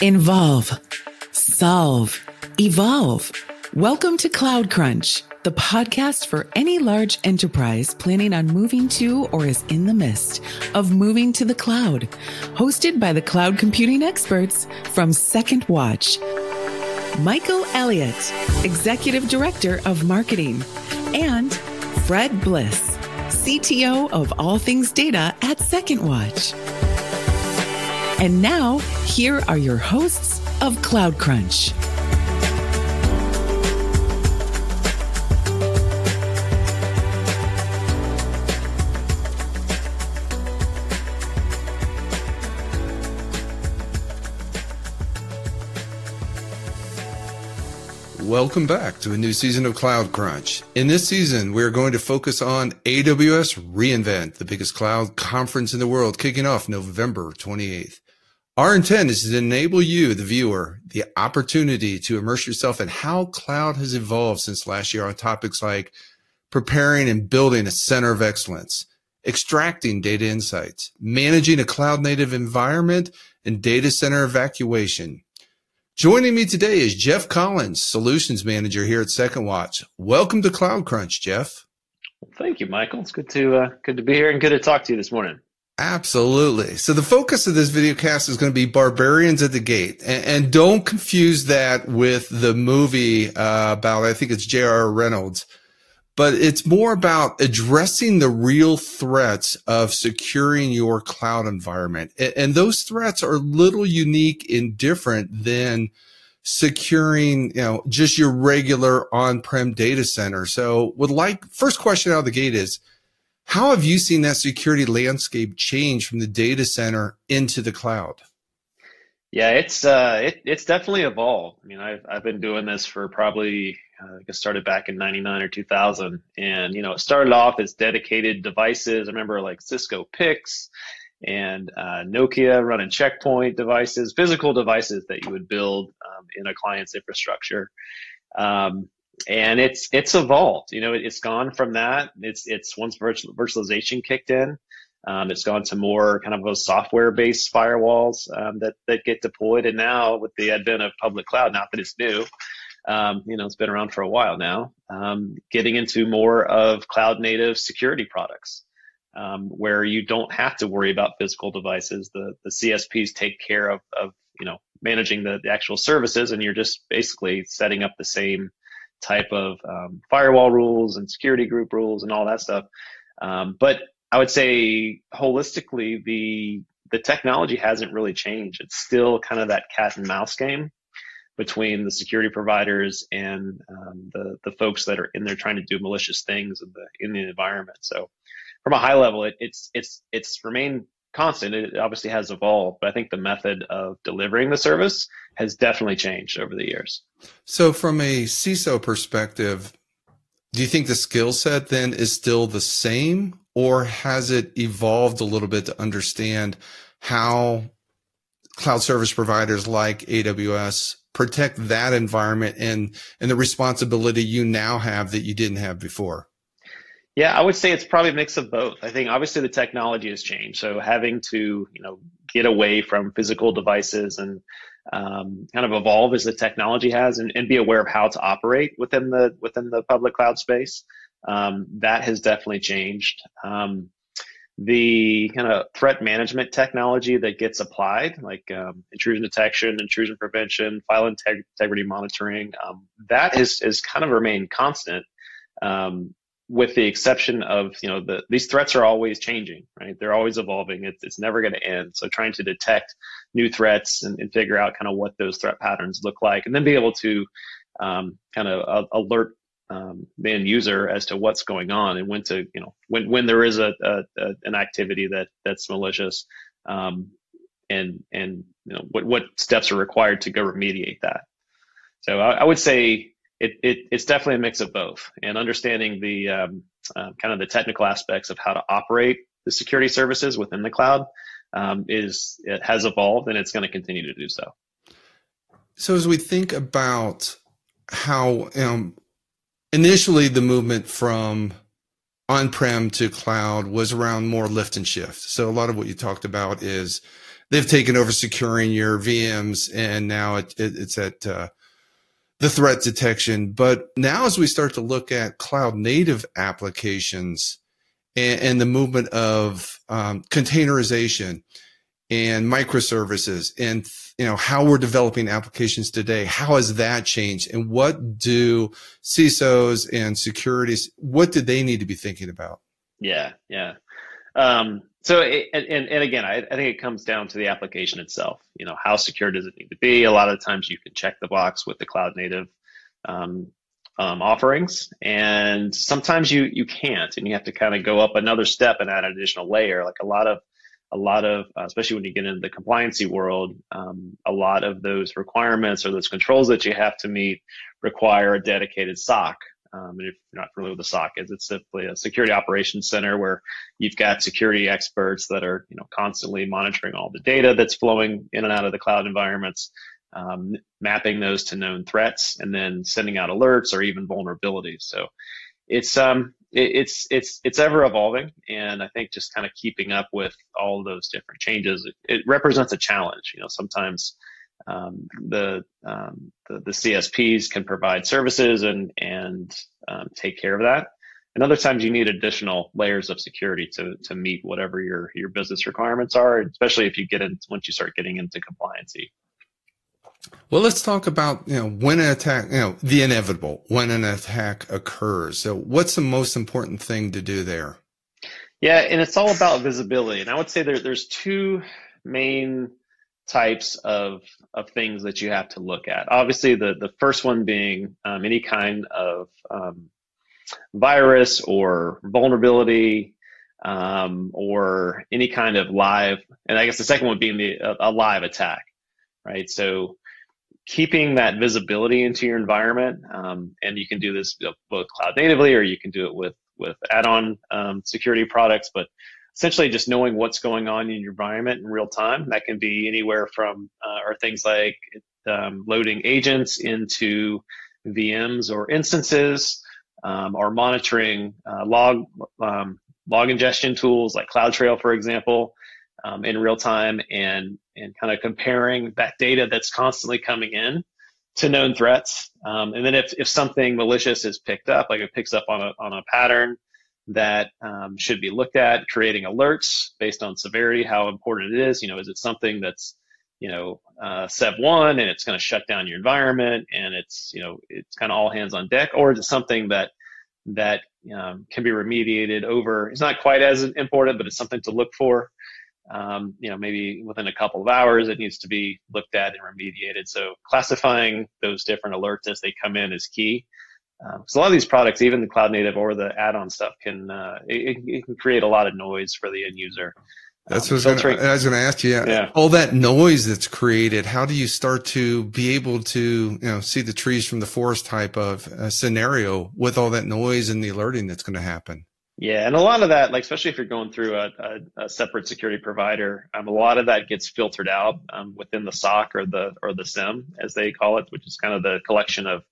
Involve, solve, evolve. Welcome to Cloud Crunch, the podcast for any large enterprise planning on moving to or is in the midst of moving to the cloud. Hosted by the cloud computing experts from Second Watch. Michael Elliott, Executive Director of Marketing, and Fred Bliss, CTO of All Things Data at Second Watch. And now, here are your hosts of Cloud Crunch. Welcome back to a new season of Cloud Crunch. In this season, we're going to focus on AWS reInvent, the biggest cloud conference in the world, kicking off November 28th. Our intent is to enable you, the viewer, the opportunity to immerse yourself in how cloud has evolved since last year on topics like preparing and building a center of excellence, extracting data insights, managing a cloud native environment, and data center evacuation. Joining me today is Jeff Collins, Solutions Manager here at Second Watch. Welcome to Cloud Crunch, Jeff. Thank you, Michael. It's good to uh, good to be here and good to talk to you this morning. Absolutely. So the focus of this video cast is going to be Barbarians at the Gate. And, and don't confuse that with the movie uh, about, I think it's J.R. Reynolds, but it's more about addressing the real threats of securing your cloud environment. And, and those threats are a little unique and different than securing, you know, just your regular on-prem data center. So would like, first question out of the gate is, how have you seen that security landscape change from the data center into the cloud? Yeah, it's uh, it, it's definitely evolved. I mean, I've I've been doing this for probably uh, I guess started back in '99 or 2000, and you know, it started off as dedicated devices. I remember like Cisco PIX and uh, Nokia running Check Point devices, physical devices that you would build um, in a client's infrastructure. Um, and it's it's evolved. You know, it, has gone from that. It's it's once virtual, virtualization kicked in, um, it's gone to more kind of those software-based firewalls um, that that get deployed. And now with the advent of public cloud, not that it's new, um, you know, it's been around for a while now. Um, getting into more of cloud-native security products. Um, where you don't have to worry about physical devices. The the CSPs take care of, of you know managing the, the actual services, and you're just basically setting up the same type of um, firewall rules and security group rules and all that stuff. Um, but I would say holistically, the the technology hasn't really changed. It's still kind of that cat and mouse game between the security providers and um, the the folks that are in there trying to do malicious things in the in the environment. So, from a high level, it, it's it's it's remained constant. It obviously has evolved, but I think the method of delivering the service has definitely changed over the years. So, from a CISO perspective, do you think the skill set then is still the same, or has it evolved a little bit to understand how cloud service providers like AWS protect that environment and and the responsibility you now have that you didn't have before? Yeah, I would say it's probably a mix of both. I think obviously the technology has changed, so having to you know get away from physical devices and um, kind of evolve as the technology has, and, and, be aware of how to operate within the within the public cloud space. Um, that has definitely changed. Um, the kind of threat management technology that gets applied, like um, intrusion detection, intrusion prevention, file integrity monitoring, um, that has, has kind of remained constant. Um, with the exception of you know the, these threats are always changing right? They're always evolving. It's, it's never going to end. So trying to detect new threats and, and, figure out kind of what those threat patterns look like and then be able to um, kind of uh, alert um, the end user as to what's going on and when to you know when when there is a, a, a an activity that that's malicious um, and and you know what what steps are required to go remediate that. So I, I would say it, it, it's definitely a mix of both and understanding the um, uh, kind of the technical aspects of how to operate the security services within the cloud um, is it has evolved and it's going to continue to do so. So as we think about how um, initially the movement from on-prem to cloud was around more lift and shift. So a lot of what you talked about is they've taken over securing your VMs, and now it, it, it's at uh, the threat detection. But now, as we start to look at cloud native applications and, and the movement of um, containerization and microservices and you know how we're developing applications today how has that changed and what do cisos and securities what do they need to be thinking about yeah yeah um, so it, and, and again I, I think it comes down to the application itself you know how secure does it need to be a lot of times you can check the box with the cloud native um, um, offerings and sometimes you you can't and you have to kind of go up another step and add an additional layer like a lot of a lot of, uh, especially when you get into the compliancy world, um, a lot of those requirements or those controls that you have to meet require a dedicated SOC. Um, and if you're not familiar with the SOC is, it's simply a security operations center where you've got security experts that are, you know, constantly monitoring all the data that's flowing in and out of the cloud environments, um, mapping those to known threats, and then sending out alerts or even vulnerabilities. So it's um it, it's it's it's ever evolving, and I think just kind of keeping up with all those different changes it, it represents a challenge. You know, sometimes um, the, um, the, the CSPs can provide services and and um, take care of that. And other times you need additional layers of security to to meet whatever your your business requirements are, especially if you get in once you start getting into compliancy. Well, let's talk about, you know, when an attack, you know, the inevitable, when an attack occurs. So what's the most important thing to do there? Yeah, and it's all about visibility. And I would say there, there's two main types of, of things that you have to look at. Obviously, the, the first one being um, any kind of um, virus or vulnerability um, or any kind of live, and I guess the second one being the, a, a live attack, right? So keeping that visibility into your environment. Um, and you can do this both cloud natively or you can do it with, with add-on um, security products, but essentially just knowing what's going on in your environment in real time. That can be anywhere from, uh, or things like um, loading agents into VMs or instances, um, or monitoring uh, log um, log ingestion tools like CloudTrail, for example, um, in real time and and kind of comparing that data that's constantly coming in to known threats. Um, and then if, if something malicious is picked up, like it picks up on a, on a pattern that um, should be looked at, creating alerts based on severity, how important it is. You know, is it something that's, you know, uh, SEV one and it's going to shut down your environment and it's, you know, it's kind of all hands on deck, or is it something that that um, can be remediated over? It's not quite as important, but it's something to look for um, you know, maybe within a couple of hours, it needs to be looked at and remediated. So classifying those different alerts as they come in is key. Um, a lot of these products, even the cloud native or the add-on stuff, can uh, it, it, can create a lot of noise for the end user. That's um, what I was going to ask you. Yeah, yeah, all that noise that's created. How do you start to be able to, you know, see the trees from the forest type of uh, scenario with all that noise and the alerting that's going to happen? Yeah, and a lot of that, like especially if you're going through a, a, a separate security provider, um, a lot of that gets filtered out um, within the SOC or the or the SIEM as they call it, which is kind of the collection of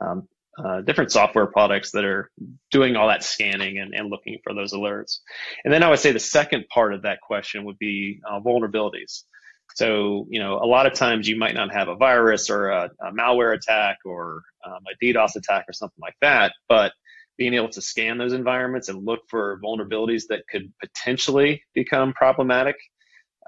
um, uh, different software products that are doing all that scanning and, and looking for those alerts. And then I would say the second part of that question would be uh, vulnerabilities. So, you know, a lot of times you might not have a virus or a, a malware attack or um, a DDoS attack or something like that, but being able to scan those environments and look for vulnerabilities that could potentially become problematic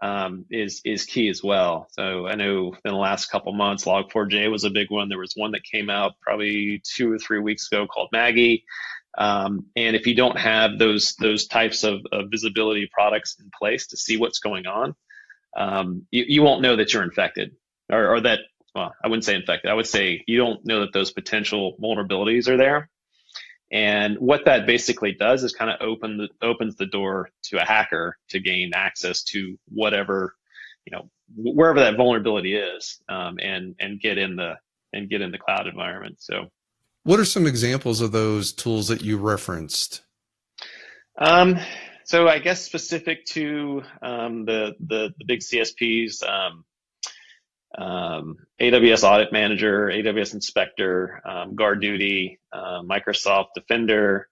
um, is is key as well. So I know in the last couple months, Log4j was a big one. There was one that came out probably two or three weeks ago called Maggie. Um, and if you don't have those those types of, of, visibility products in place to see what's going on, um, you, you won't know that you're infected or, or that well, I wouldn't say infected. I would say you don't know that those potential vulnerabilities are there and what that basically does is kind of open the, opens the door to a hacker to gain access to whatever, you know, wherever that vulnerability is, um, and and get in the and get in the cloud environment. So, what are some examples of those tools that you referenced? Um, so I guess specific to um, the, the, the big CSPs, um, um, AWS Audit Manager, AWS Inspector, um, GuardDuty, uh, Microsoft Defender,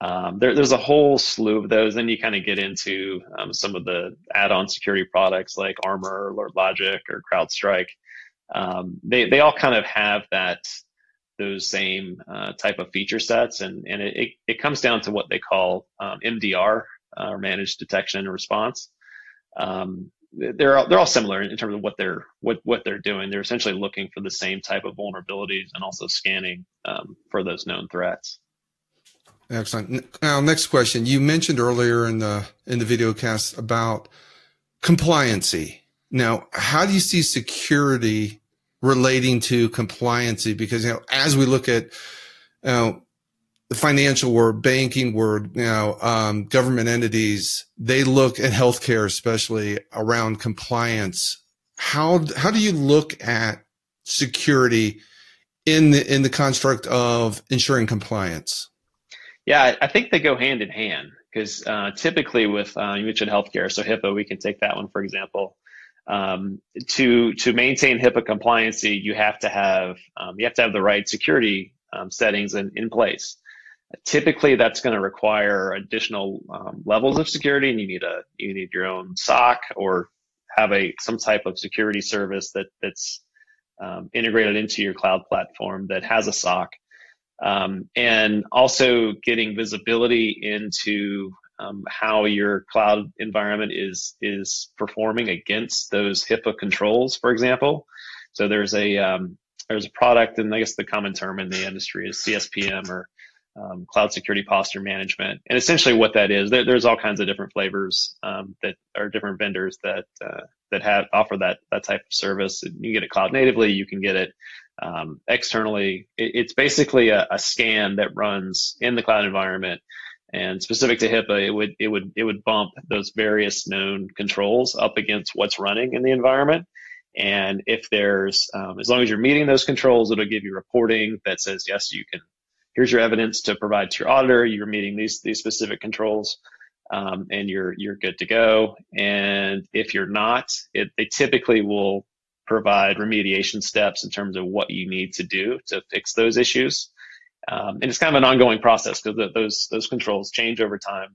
Um, there, there's a whole slew of those. Then you kind of get into um, some of the add-on security products like Armor, or Logic, or CrowdStrike. Um, they they all kind of have that those same uh, type of feature sets, and and it, it comes down to what they call MDR uh, or Managed Detection and Response. Um, they're all, they're all similar in terms of what they're what what they're doing. They're essentially looking for the same type of vulnerabilities and also scanning um, for those known threats. Excellent. Now, next question. You mentioned earlier in the in the video cast about compliancy. Now, how do you see security relating to compliancy? Because you know, as we look at you know, the financial world, banking world, you know, um, government entities, they look at healthcare, especially around compliance. How how do you look at security in the in the construct of ensuring compliance? Yeah, I think they go hand in hand because uh, typically with uh, you mentioned healthcare, so HIPAA, we can take that one for example. Um, to to maintain HIPAA compliancy, you have to have um, you have to have the right security um, settings in, in place. Typically, that's going to require additional um, levels of security, and you need a you need your own SOC or have a some type of security service that that's um, integrated into your cloud platform that has a SOC um, and also getting visibility into um, how your cloud environment is is performing against those HIPAA controls, for example. So there's a um, there's a product, and I guess the common term in the industry is CSPM or um, Cloud Security Posture Management. And essentially, what that is, there, there's all kinds of different flavors um, that are different vendors that uh, that have offer that that type of service. You can get it cloud natively. You can get it um, externally. It, it's basically a, a, scan that runs in the cloud environment. And specific to HIPAA, it would it would it would bump those various known controls up against what's running in the environment. And if there's, um, as long as you're meeting those controls, it'll give you reporting that says yes, you can. Here's your evidence to provide to your auditor. You're meeting these these specific controls, um, and you're you're good to go. And if you're not, it, they typically will provide remediation steps in terms of what you need to do to fix those issues. Um, and it's kind of an ongoing process because those those controls change over time.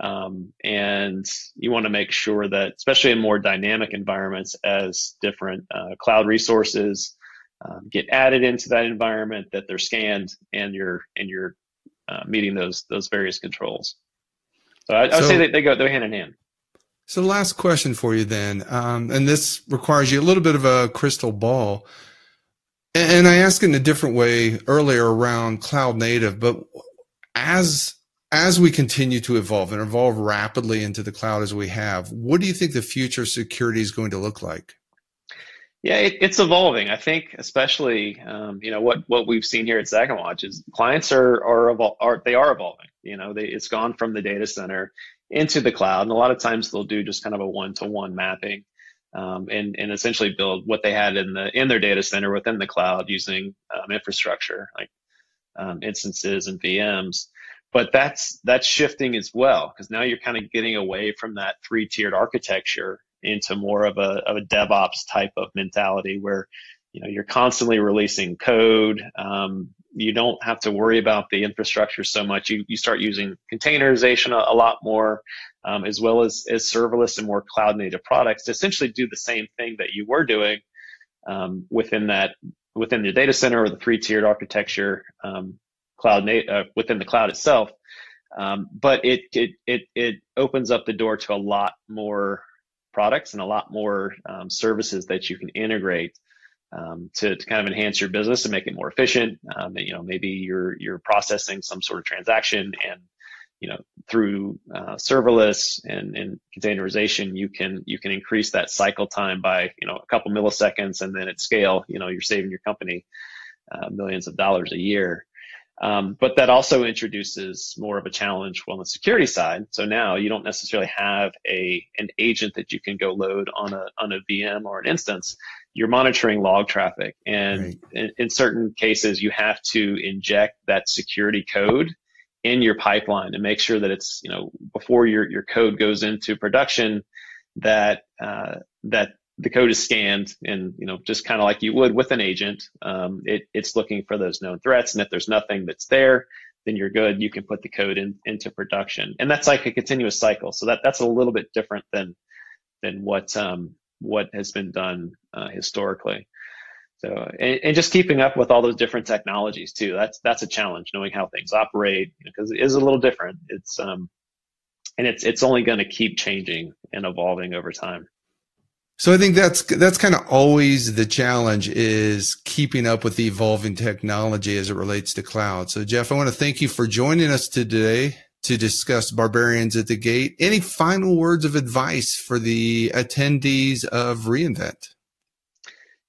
Um, and you want to make sure that, especially in more dynamic environments, as different uh, cloud resources um, get added into that environment, that they're scanned and you're and you're uh, meeting those those various controls. So I, I would so, say that they go they go hand in hand. So, last question for you then, um, and this requires you a little bit of a crystal ball. And I asked in a different way earlier around cloud native, but as as we continue to evolve and evolve rapidly into the cloud as we have, what do you think the future security is going to look like? Yeah, it, it's evolving. I think, especially, um, you know, what what we've seen here at Second Watch is clients are are, evol- are they are evolving. You know, they, it's gone from the data center into the cloud. And a lot of times they'll do just kind of a one to one mapping um, and, and essentially build what they had in the in their data center within the cloud using um, infrastructure like um, instances and VMs. But that's that's shifting as well because now you're kind of getting away from that three tiered architecture into more of a, of a DevOps type of mentality where you know you're constantly releasing code um, you don't have to worry about the infrastructure so much. You, you start using containerization a, a lot more, um, as well as, as serverless and more cloud native products to essentially do the same thing that you were doing um, within that within the data center or the three tiered architecture um, cloud uh, within the cloud itself. Um, but it, it it it opens up the door to a lot more products and a lot more um, services that you can integrate um, to, to kind of enhance your business and make it more efficient. Um, you know, maybe you're you're processing some sort of transaction and you know through uh, serverless and, and containerization you can you can increase that cycle time by you know a couple milliseconds and then at scale you know you're saving your company uh, millions of dollars a year um, but that also introduces more of a challenge on the security side. So now you don't necessarily have a an agent that you can go load on a on a VM or an instance you're monitoring log traffic. And right. in, in, certain cases, you have to inject that security code in your pipeline to make sure that it's, you know, before your, your code goes into production, that, uh, that the code is scanned and, you know, just kind of like you would with an agent, um, it, it's looking for those known threats. And if there's nothing that's there, then you're good. You can put the code in, into production, and that's like a continuous cycle. So that that's a little bit different than than what um, what has been done uh, historically. So and, and, just keeping up with all those different technologies too. That's that's a challenge, knowing how things operate because you know, it is a little different. It's um, and it's it's only going to keep changing and evolving over time. So I think that's that's kind of always the challenge is keeping up with the evolving technology as it relates to cloud. So Jeff, I want to thank you for joining us today to discuss Barbarians at the Gate. Any final words of advice for the attendees of reInvent?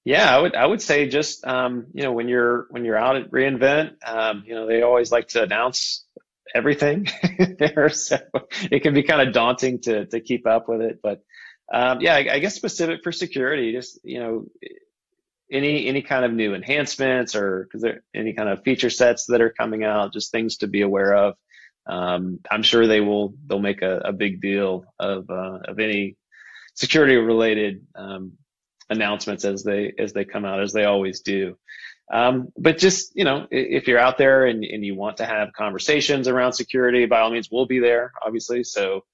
Yeah, I would I would say just um, you know when you're when you're out at reInvent, um, you know they always like to announce everything there, so it can be kind of daunting to to keep up with it, but um, yeah, I, I, guess specific for security, just you know, any any kind of new enhancements or any kind of feature sets that are coming out, just things to be aware of. Um, I'm sure they will they'll make a, a big deal of uh, of any security related um, announcements as they as they come out as they always do. Um, but just you know, if you're out there and, and you want to have conversations around security, by all means, we'll be there, obviously. So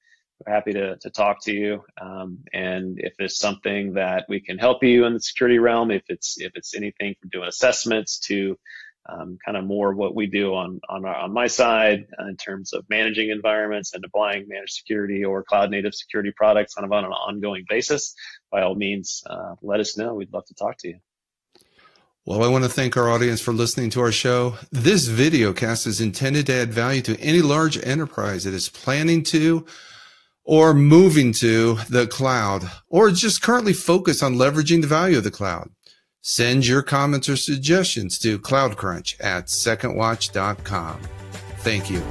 happy to, to talk to you. Um, and if it's something that we can help you in the security realm, if it's if it's anything from doing assessments to um, kind of more what we do on on, our, on my side uh, in terms of managing environments and deploying managed security or cloud native security products kind of on an ongoing basis, by all means, uh, let us know. We'd love to talk to you. Well, I want to thank our audience for listening to our show. This video cast is intended to add value to any large enterprise that is planning to or moving to the cloud or just currently focus on leveraging the value of the cloud. Send your comments or suggestions to cloudcrunch at secondwatch.com. Thank you.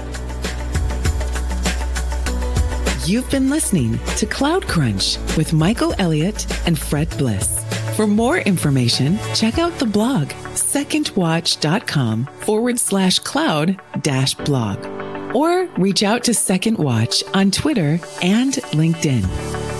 You've been listening to Cloud Crunch with Michael Elliott and Fred Bliss. For more information, check out the blog secondwatch.com forward slash cloud dash blog or reach out to Second Watch on Twitter and LinkedIn.